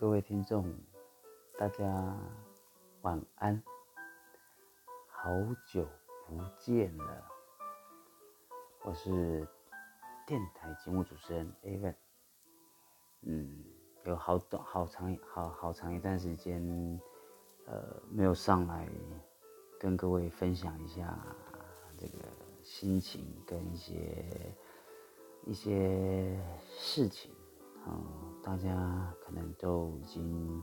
各位听众，大家晚安，好久不见了，我是电台节目主持人 Evan，嗯，有好短、好长、好好长一段时间，呃，没有上来跟各位分享一下这个心情跟一些一些事情。哦，大家可能都已经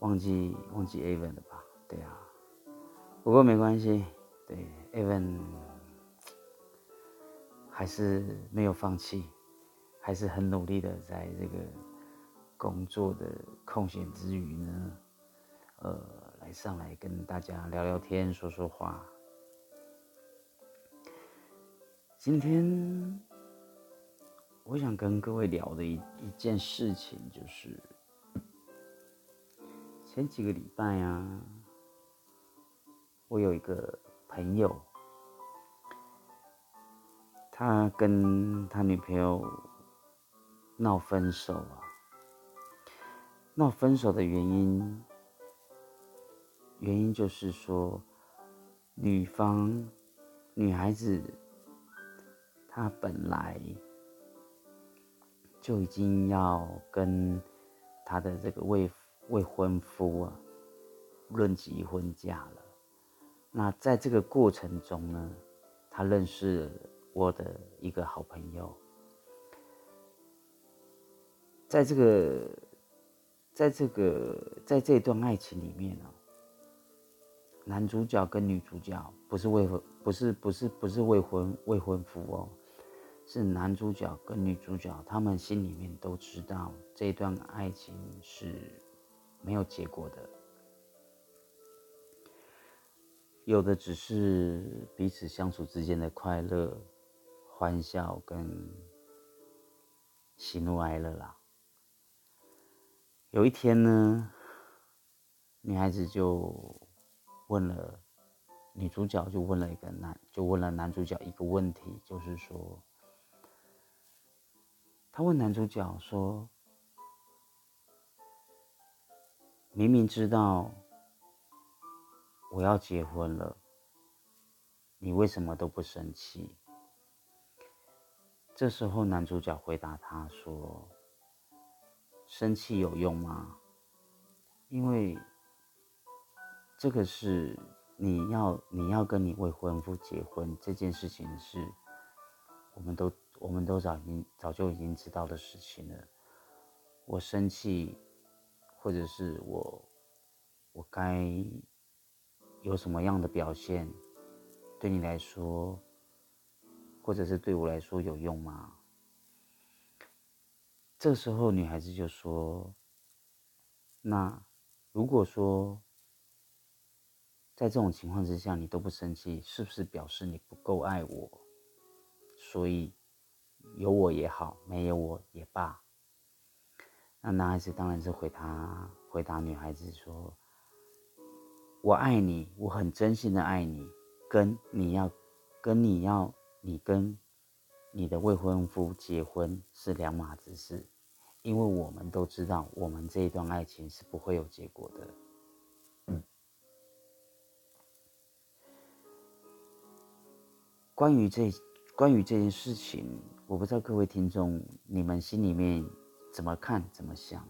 忘记忘记 even 了吧？对啊，不过没关系，对，even 还是没有放弃，还是很努力的在这个工作的空闲之余呢，呃，来上来跟大家聊聊天，说说话。今天。我想跟各位聊的一一件事情，就是前几个礼拜啊，我有一个朋友，他跟他女朋友闹分手啊。闹分手的原因，原因就是说，女方女孩子她本来。就已经要跟他的这个未未婚夫啊论及婚嫁了。那在这个过程中呢，他认识我的一个好朋友。在这个，在这个，在这段爱情里面啊，男主角跟女主角不是未婚，不是不是不是未婚未婚夫哦。是男主角跟女主角，他们心里面都知道这段爱情是没有结果的，有的只是彼此相处之间的快乐、欢笑跟喜怒哀乐啦。有一天呢，女孩子就问了女主角，就问了一个男，就问了男主角一个问题，就是说。他问男主角说：“明明知道我要结婚了，你为什么都不生气？”这时候男主角回答他说：“生气有用吗？因为这个是你要你要跟你未婚夫结婚这件事情是，我们都。”我们都早已经早就已经知道的事情了。我生气，或者是我我该有什么样的表现，对你来说，或者是对我来说有用吗？这时候女孩子就说：“那如果说在这种情况之下你都不生气，是不是表示你不够爱我？所以？”有我也好，没有我也罢。那男孩子当然是回答回答女孩子说：“我爱你，我很真心的爱你，跟你要跟你要你跟你的未婚夫结婚是两码子事，因为我们都知道，我们这一段爱情是不会有结果的。”嗯，关于这关于这件事情。我不知道各位听众，你们心里面怎么看、怎么想？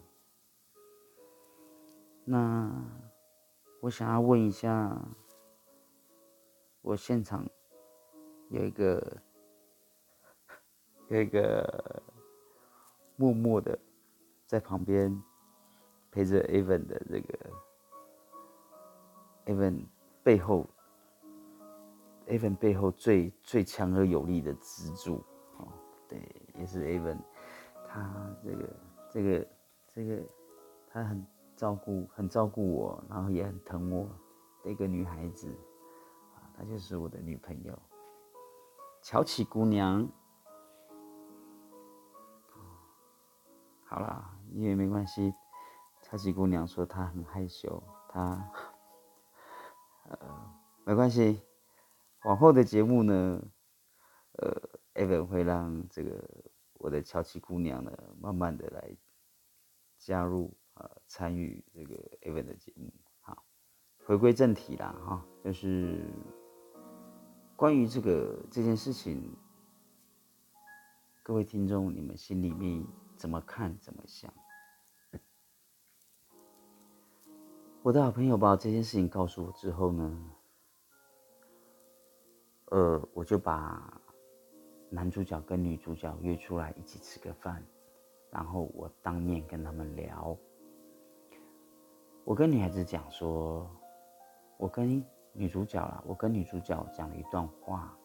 那我想要问一下，我现场有一个有一个默默的在旁边陪着 Evan 的这个 Evan 背后，Evan 背后最最强而有力的支柱。对，也是 Aven，他这个这个这个，他很照顾很照顾我，然后也很疼我的一个女孩子，啊，她就是我的女朋友，乔琪姑娘。好啦，因为没关系，乔琪姑娘说她很害羞，她，呃，没关系，往后的节目呢，呃。Evan 会让这个我的乔琪姑娘呢，慢慢的来加入呃参与这个 Evan 的节目。好，回归正题啦，哈，就是关于这个这件事情，各位听众，你们心里面怎么看，怎么想？我的好朋友把这件事情告诉我之后呢，呃，我就把男主角跟女主角约出来一起吃个饭，然后我当面跟他们聊。我跟女孩子讲说，我跟女主角啦，我跟女主角讲了一段话。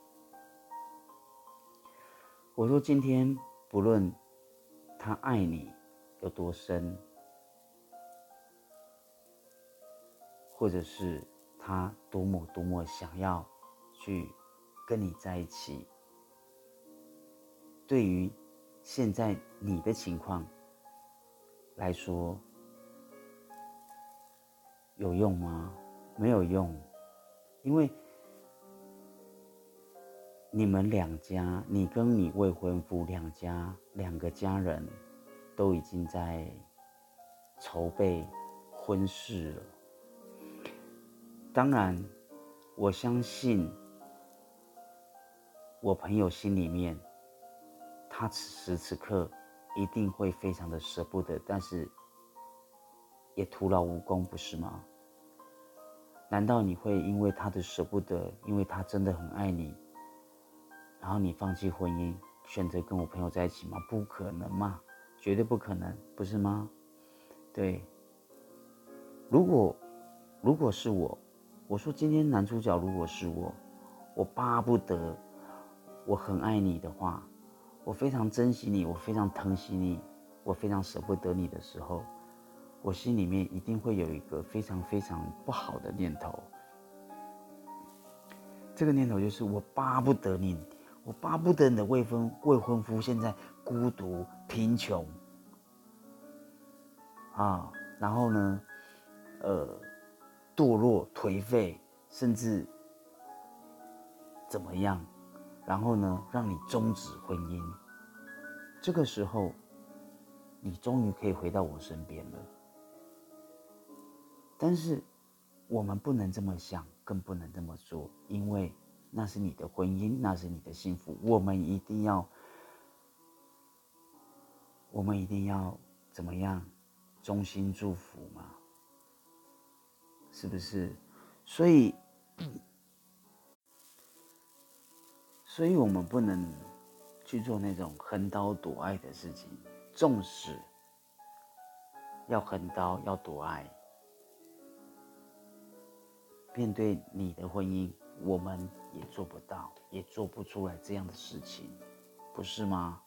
我说今天不论他爱你有多深。或者是他多么多么想要去跟你在一起，对于现在你的情况来说有用吗？没有用，因为你们两家，你跟你未婚夫两家两个家人都已经在筹备婚事了。当然，我相信我朋友心里面，他此时此刻一定会非常的舍不得，但是也徒劳无功，不是吗？难道你会因为他的舍不得，因为他真的很爱你，然后你放弃婚姻，选择跟我朋友在一起吗？不可能嘛，绝对不可能，不是吗？对，如果如果是我。我说：“今天男主角如果是我，我巴不得，我很爱你的话，我非常珍惜你，我非常疼惜你，我非常舍不得你的时候，我心里面一定会有一个非常非常不好的念头。这个念头就是我巴不得你，我巴不得你的未婚未婚夫现在孤独贫穷啊，然后呢，呃。”堕落、颓废，甚至怎么样？然后呢，让你终止婚姻。这个时候，你终于可以回到我身边了。但是，我们不能这么想，更不能这么做，因为那是你的婚姻，那是你的幸福。我们一定要，我们一定要怎么样？衷心祝福嘛。是不是？所以，所以我们不能去做那种横刀夺爱的事情。纵使要横刀要夺爱，面对你的婚姻，我们也做不到，也做不出来这样的事情，不是吗？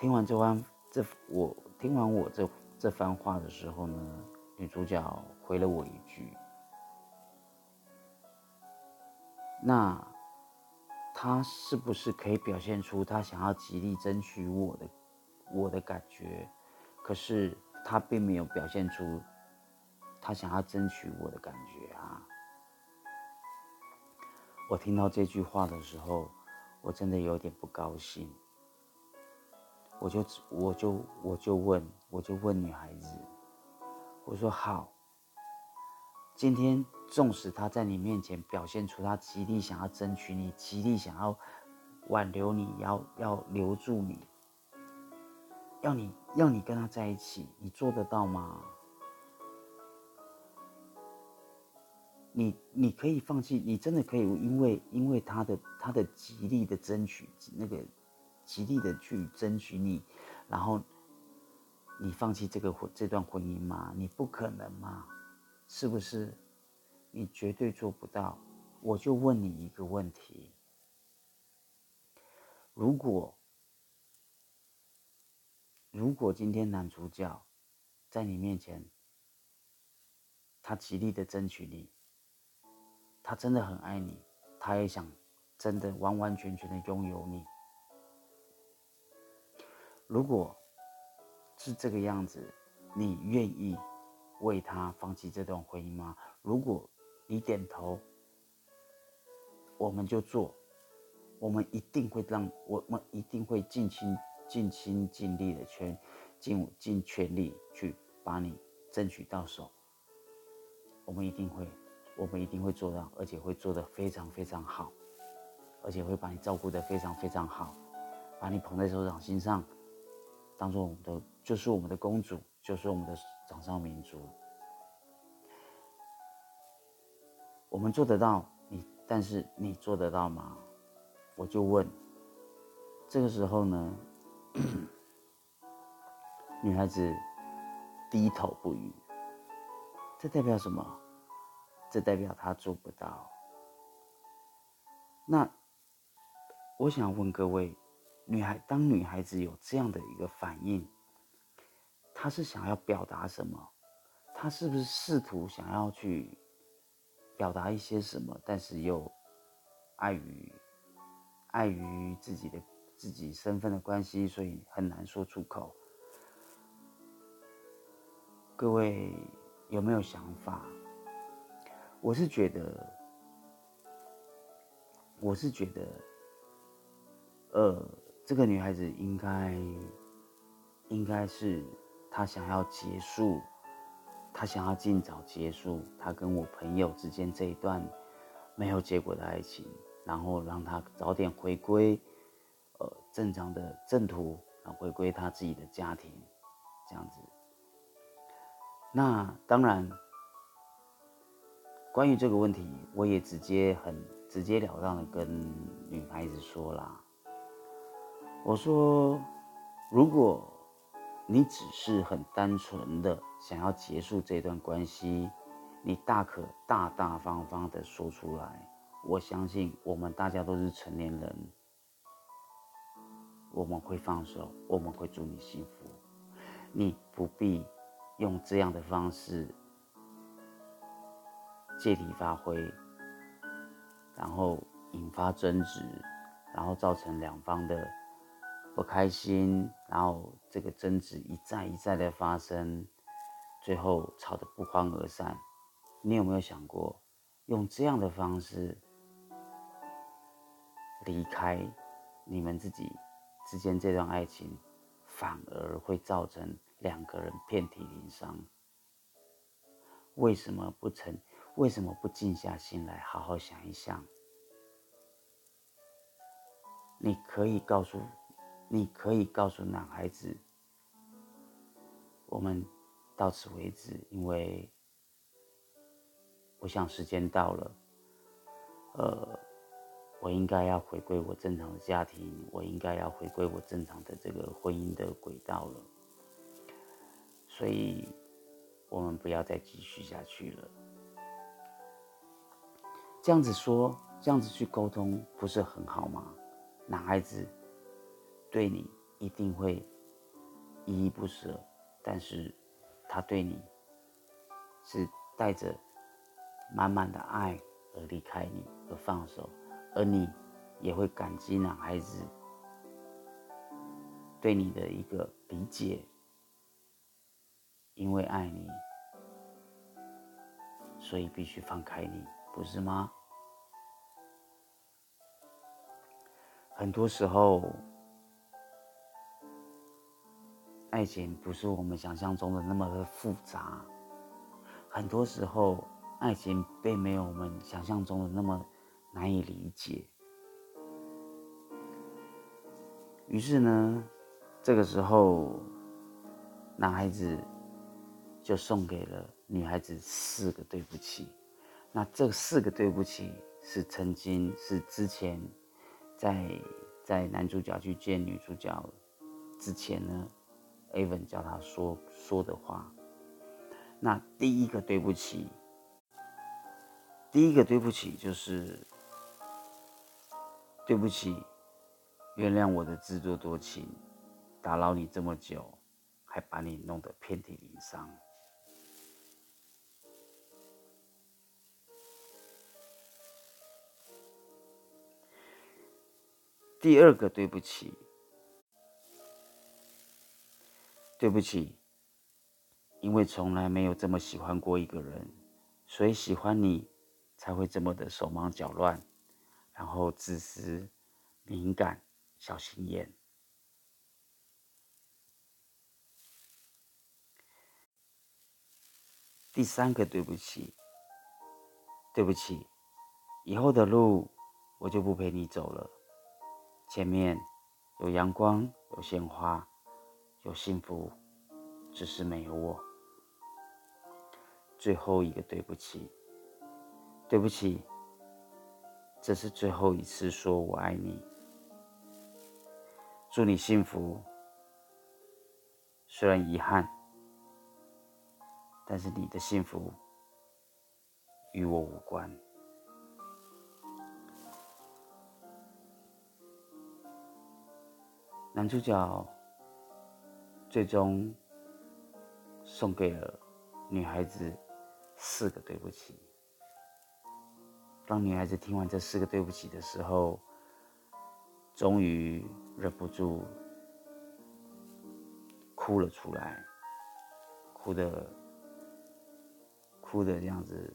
听完这番这我听完我这这番话的时候呢？女主角回了我一句：“那他是不是可以表现出他想要极力争取我的我的感觉？可是他并没有表现出他想要争取我的感觉啊！”我听到这句话的时候，我真的有点不高兴。我就我就我就问我就问女孩子。我说好。今天纵使他在你面前表现出他极力想要争取你，极力想要挽留你，要要留住你，要你要你跟他在一起，你做得到吗？你你可以放弃，你真的可以因为因为他的他的极力的争取，那个极力的去争取你，然后。你放弃这个婚这段婚姻吗？你不可能吗？是不是？你绝对做不到。我就问你一个问题：如果如果今天男主角在你面前，他极力的争取你，他真的很爱你，他也想真的完完全全的拥有你。如果是这个样子，你愿意为他放弃这段婚姻吗？如果你点头，我们就做，我们一定会让我们一定会尽心尽心尽力的全尽尽全力去把你争取到手。我们一定会，我们一定会做到，而且会做得非常非常好，而且会把你照顾得非常非常好，把你捧在手掌心上，当做我们的，就是我们的公主，就是我们的掌上明珠。我们做得到，你，但是你做得到吗？我就问。这个时候呢，女孩子低头不语。这代表什么？这代表她做不到。那我想问各位，女孩当女孩子有这样的一个反应，她是想要表达什么？她是不是试图想要去表达一些什么？但是又碍于碍于自己的。自己身份的关系，所以很难说出口。各位有没有想法？我是觉得，我是觉得，呃，这个女孩子应该，应该是她想要结束，他想要尽早结束他跟我朋友之间这一段没有结果的爱情，然后让他早点回归。呃，正常的正途，然后回归他自己的家庭，这样子。那当然，关于这个问题，我也直接很直截了当的跟女孩子说啦。我说，如果你只是很单纯的想要结束这段关系，你大可大大方方的说出来。我相信我们大家都是成年人。我们会放手，我们会祝你幸福。你不必用这样的方式借题发挥，然后引发争执，然后造成两方的不开心，然后这个争执一再一再的发生，最后吵得不欢而散。你有没有想过，用这样的方式离开你们自己？之间这段爱情，反而会造成两个人遍体鳞伤。为什么不成？为什么不静下心来好好想一想？你可以告诉，你可以告诉男孩子，我们到此为止，因为我想时间到了，呃。我应该要回归我正常的家庭，我应该要回归我正常的这个婚姻的轨道了。所以，我们不要再继续下去了。这样子说，这样子去沟通，不是很好吗？男孩子对你一定会依依不舍，但是他对你是带着满满的爱而离开你，而放手。而你也会感激男孩子对你的一个理解，因为爱你，所以必须放开你，不是吗？很多时候，爱情不是我们想象中的那么的复杂，很多时候，爱情并没有我们想象中的那么。难以理解，于是呢，这个时候，男孩子就送给了女孩子四个对不起。那这四个对不起是曾经是之前在在男主角去见女主角之前呢，Avon 叫他说说的话。那第一个对不起，第一个对不起就是。对不起，原谅我的自作多情，打扰你这么久，还把你弄得遍体鳞伤。第二个对不起，对不起因为从来没有这么喜欢过一个人所以喜欢你才会这么的手忙脚乱然后自私敏感小心眼。第三个对不起对不起以后的路我就不陪你走了。前面有阳光有鲜花有幸福，只是没有我。最后一个对不起，对不起，这是最后一次说我爱你。祝你幸福，虽然遗憾，但是你的幸福与我无关。男主角最终送给了女孩子四个对不起。当女孩子听完这四个对不起的时候，终于忍不住哭了出来，哭的哭的这样子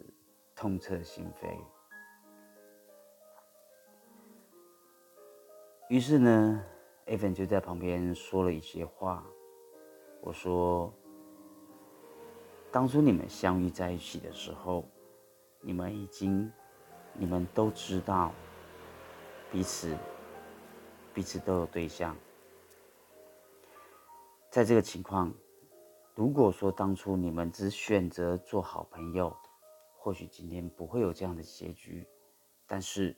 痛彻心扉。于是呢。艾芬就在旁边说了一些话。我说：“当初你们相遇在一起的时候，你们已经，你们都知道彼此，彼此都有对象。在这个情况，如果说当初你们只选择做好朋友，或许今天不会有这样的结局。但是，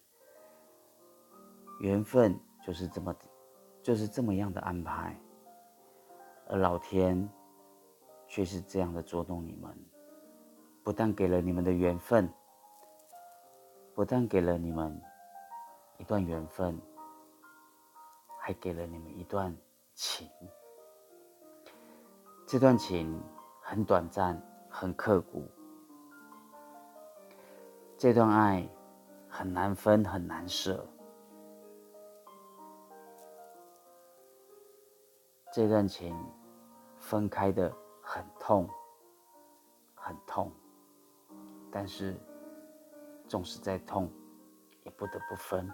缘分就是这么。”就是这么样的安排，而老天却是这样的捉弄你们，不但给了你们的缘分，不但给了你们一段缘分，还给了你们一段情。这段情很短暂，很刻骨，这段爱很难分，很难舍。这段情分开的很痛，很痛，但是纵使再痛，也不得不分。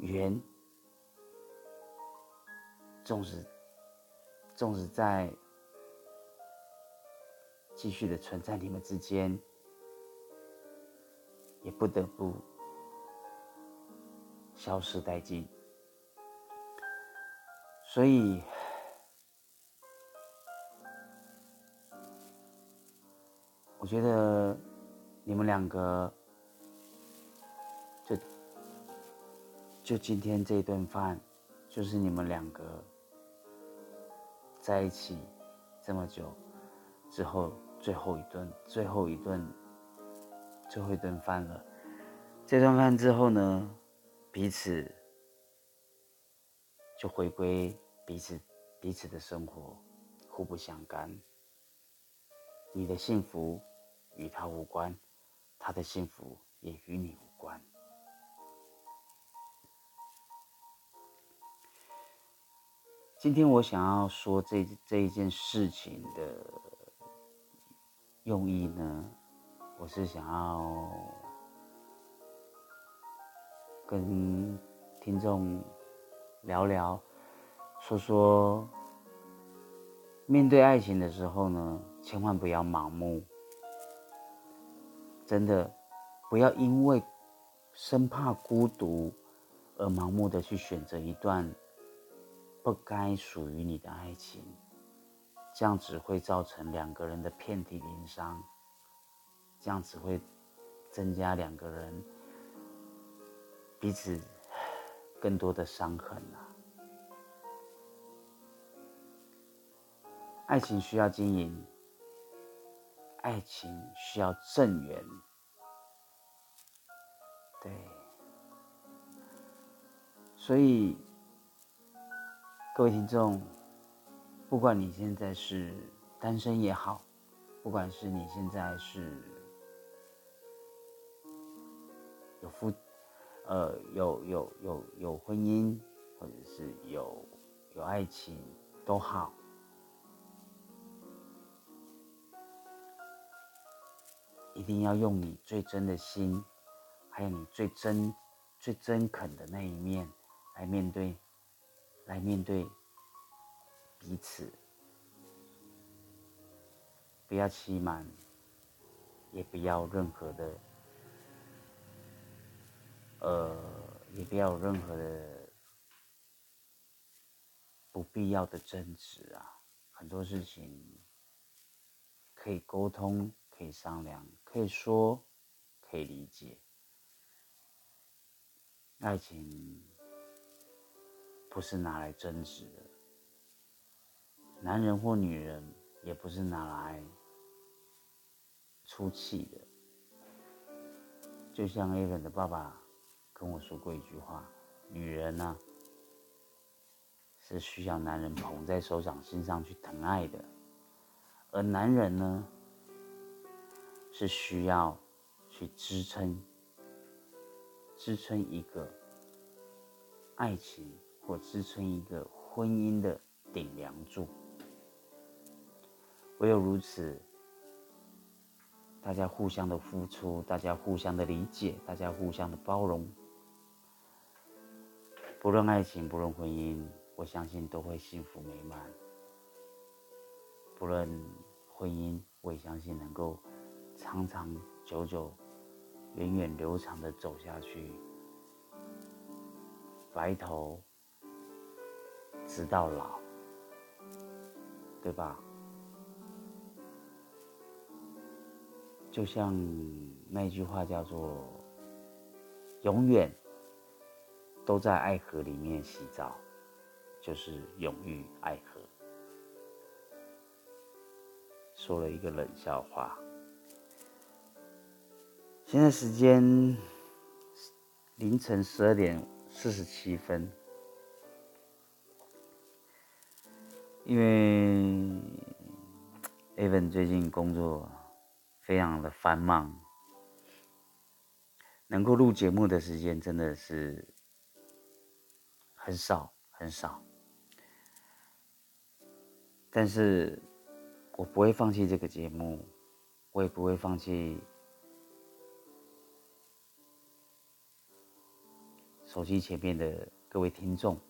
缘，纵使纵使在继续的存在你们之间，也不得不消失殆尽。所以，我觉得你们两个，就就今天这顿饭，就是你们两个在一起这么久之后最后一顿、最后一顿、最后一顿饭了。这顿饭之后呢，彼此。就回归彼此彼此的生活，互不相干。你的幸福与他无关，他的幸福也与你无关。今天我想要说这这一件事情的用意呢，我是想要跟听众。聊聊，说说，面对爱情的时候呢，千万不要盲目。真的，不要因为生怕孤独而盲目的去选择一段不该属于你的爱情，这样只会造成两个人的遍体鳞伤，这样只会增加两个人彼此。更多的伤痕啊！爱情需要经营，爱情需要正缘，对。所以，各位听众，不管你现在是单身也好，不管是你现在是有夫。呃，有有有有婚姻，或者是有有爱情，都好。一定要用你最真的心，还有你最真、最真恳的那一面来面对，来面对彼此。不要欺瞒，也不要任何的，呃，也不要有任何的不必要的争执啊。很多事情可以沟通，可以商量，可以说，可以理解。爱情不是拿来争执的，男人或女人也不是拿来。出气的，就像 A 文的爸爸跟我说过一句话：“女人呢，是需要男人捧在手掌心上去疼爱的，而男人呢，是需要去支撑、支撑一个爱情或支撑一个婚姻的顶梁柱。唯有如此。”大家互相的付出，大家互相的理解，大家互相的包容，不论爱情，不论婚姻，我相信都会幸福美满。不论婚姻，我也相信能够长长久久、源远流长的走下去，白头直到老，对吧？就像那句话叫做“永远都在爱河里面洗澡”，就是永浴爱河。说了一个冷笑话。现在时间凌晨十二点四十七分，因为 Evan 最近工作。非常的繁忙，能够录节目的时间真的是很少很少。但是我不会放弃这个节目，我也不会放弃手机前面的各位听众。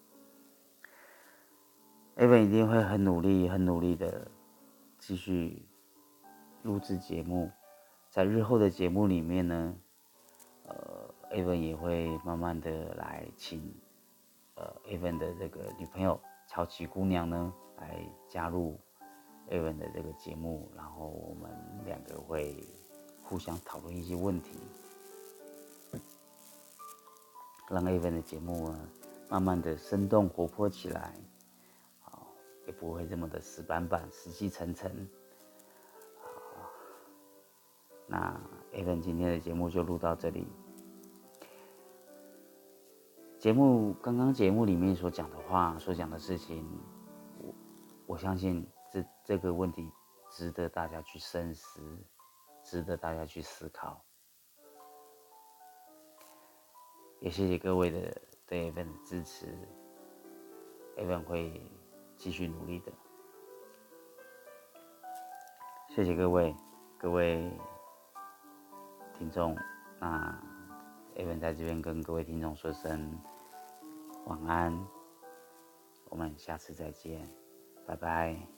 Evan 一定会很努力、很努力的继续。录制节目，在日后的节目里面呢，呃，Evan 也会慢慢的来请，呃，Evan 的这个女朋友乔琪姑娘呢来加入 Evan 的这个节目，然后我们两个会互相讨论一些问题，让 Evan 的节目呢慢慢的生动活泼起来，好，也不会这么的死板板、死气沉沉。那 A 文今天的节目就录到这里。节目刚刚节目里面所讲的话，所讲的事情，我我相信这这个问题值得大家去深思，值得大家去思考。也谢谢各位的对 A 文的支持，A 文会继续努力的。谢谢各位，各位。听众，那 A 文在这边跟各位听众说声晚安，我们下次再见，拜拜。